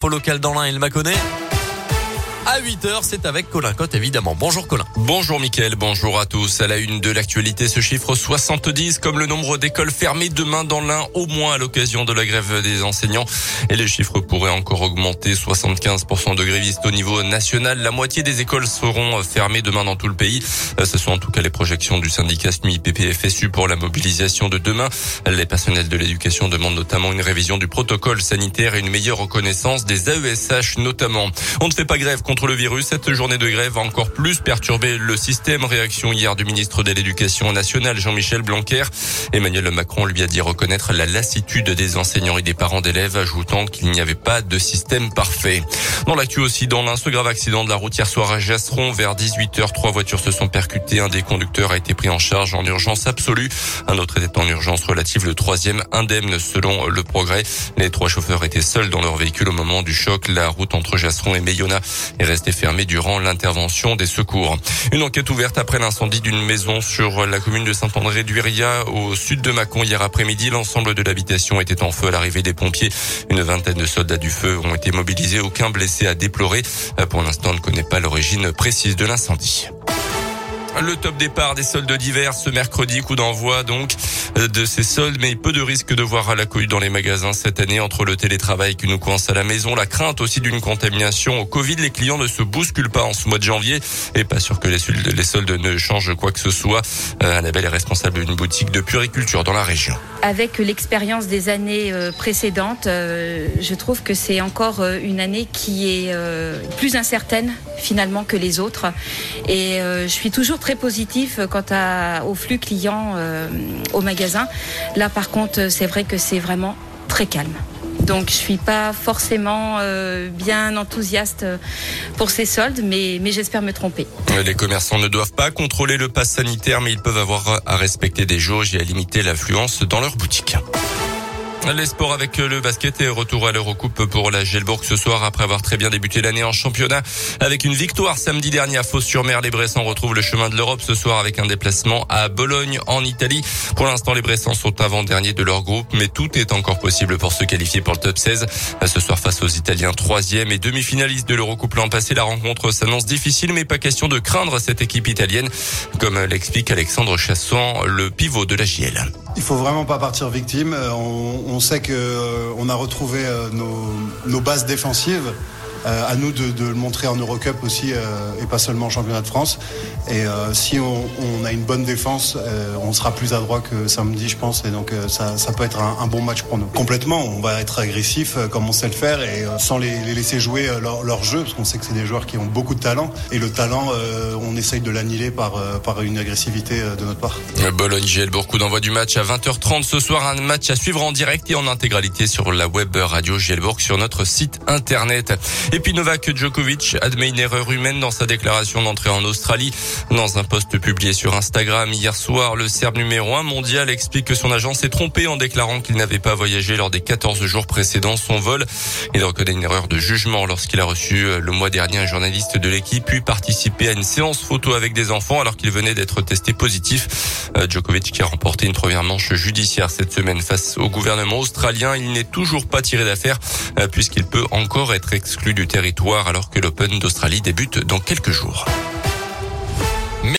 Pour local dans l'un, il m'a connaît. À 8h, c'est avec Colin Cotte, évidemment. Bonjour Colin. Bonjour Mickaël, bonjour à tous. À la une de l'actualité, ce chiffre 70 comme le nombre d'écoles fermées demain dans l'Ain, au moins à l'occasion de la grève des enseignants. Et les chiffres pourraient encore augmenter. 75% de grévistes au niveau national. La moitié des écoles seront fermées demain dans tout le pays. Ce sont en tout cas les projections du syndicat SNUI PPFSU pour la mobilisation de demain. Les personnels de l'éducation demandent notamment une révision du protocole sanitaire et une meilleure reconnaissance des AESH notamment. On ne fait pas grève contre le virus. Cette journée de grève va encore plus perturber le système. Réaction hier du ministre de l'Éducation nationale, Jean-Michel Blanquer. Emmanuel Macron lui a dit reconnaître la lassitude des enseignants et des parents d'élèves, ajoutant qu'il n'y avait pas de système parfait. Dans l'actu aussi, dans l'un, ce grave accident de la route hier soir à Jasseron, vers 18h, trois voitures se sont percutées. Un des conducteurs a été pris en charge en urgence absolue. Un autre était en urgence relative, le troisième indemne selon le progrès. Les trois chauffeurs étaient seuls dans leur véhicule au moment du choc. La route entre Jasseron et Mayonna est restée fermée durant l'intervention des secours. Une enquête ouverte après l'incendie d'une maison sur la commune de Saint-André-du-Riat au sud de Mâcon hier après-midi. L'ensemble de l'habitation était en feu à l'arrivée des pompiers. Une vingtaine de soldats du feu ont été mobilisés. Aucun blessé à déplorer. Pour l'instant, on ne connaît pas l'origine précise de l'incendie. Le top départ des soldes d'hiver ce mercredi, coup d'envoi donc de ces soldes, mais peu de risque de voir à la couille dans les magasins cette année entre le télétravail qui nous coince à la maison, la crainte aussi d'une contamination au Covid. Les clients ne se bousculent pas en ce mois de janvier et pas sûr que les soldes, les soldes ne changent quoi que ce soit. Euh, Annabelle est responsable d'une boutique de puriculture dans la région. Avec l'expérience des années euh, précédentes, euh, je trouve que c'est encore une année qui est plus incertaine finalement que les autres. Et je suis toujours très positif quant à, au flux client au magasin. Là, par contre, c'est vrai que c'est vraiment très calme. Donc je suis pas forcément euh, bien enthousiaste pour ces soldes, mais, mais j'espère me tromper. Les commerçants ne doivent pas contrôler le pass sanitaire, mais ils peuvent avoir à respecter des jauges et à limiter l'affluence dans leurs boutiques. Les sports avec le basket et retour à l'Eurocoupe pour la Gelbourg ce soir après avoir très bien débuté l'année en championnat avec une victoire samedi dernier à Fos-sur-Mer. Les Bressans retrouvent le chemin de l'Europe ce soir avec un déplacement à Bologne en Italie. Pour l'instant, les Bressans sont avant-derniers de leur groupe, mais tout est encore possible pour se qualifier pour le top 16. Ce soir face aux Italiens troisième et demi-finalistes de l'Eurocoupe l'an passé, la rencontre s'annonce difficile, mais pas question de craindre cette équipe italienne, comme l'explique Alexandre Chasson, le pivot de la JL. Il faut vraiment pas partir victime. On, on sait que euh, a retrouvé euh, nos bases défensives. Euh, à nous de, le montrer en Eurocup aussi euh, et pas seulement en championnat de France. Et euh, si on, a une bonne défense, on sera plus adroit que samedi, je pense. Et donc ça, peut être un, bon match pour nous. Complètement, on va être agressif comme on sait le faire et sans les, laisser jouer leur, jeu, parce qu'on sait que c'est des joueurs qui ont beaucoup de talent. Et le talent, on essaye de l'annihiler par, par une agressivité de notre part. Bologne Gielbourg, coup d'envoi du match à 20h30 ce soir, un match à suivre en direct et en intégralité sur la web radio Gielbourg sur notre site internet. Et puis Novak Djokovic admet une erreur humaine dans sa déclaration d'entrée en Australie. Dans un post publié sur Instagram hier soir, le Serbe numéro 1 mondial explique que son agent s'est trompé en déclarant qu'il n'avait pas voyagé lors des 14 jours précédents son vol. Il reconnaît une erreur de jugement lorsqu'il a reçu euh, le mois dernier un journaliste de l'équipe puis participé à une séance photo avec des enfants alors qu'il venait d'être testé positif. Euh, Djokovic qui a remporté une première manche judiciaire cette semaine face au gouvernement australien. Il n'est toujours pas tiré d'affaire euh, puisqu'il peut encore être exclu territoire alors que l'Open d'Australie débute dans quelques jours.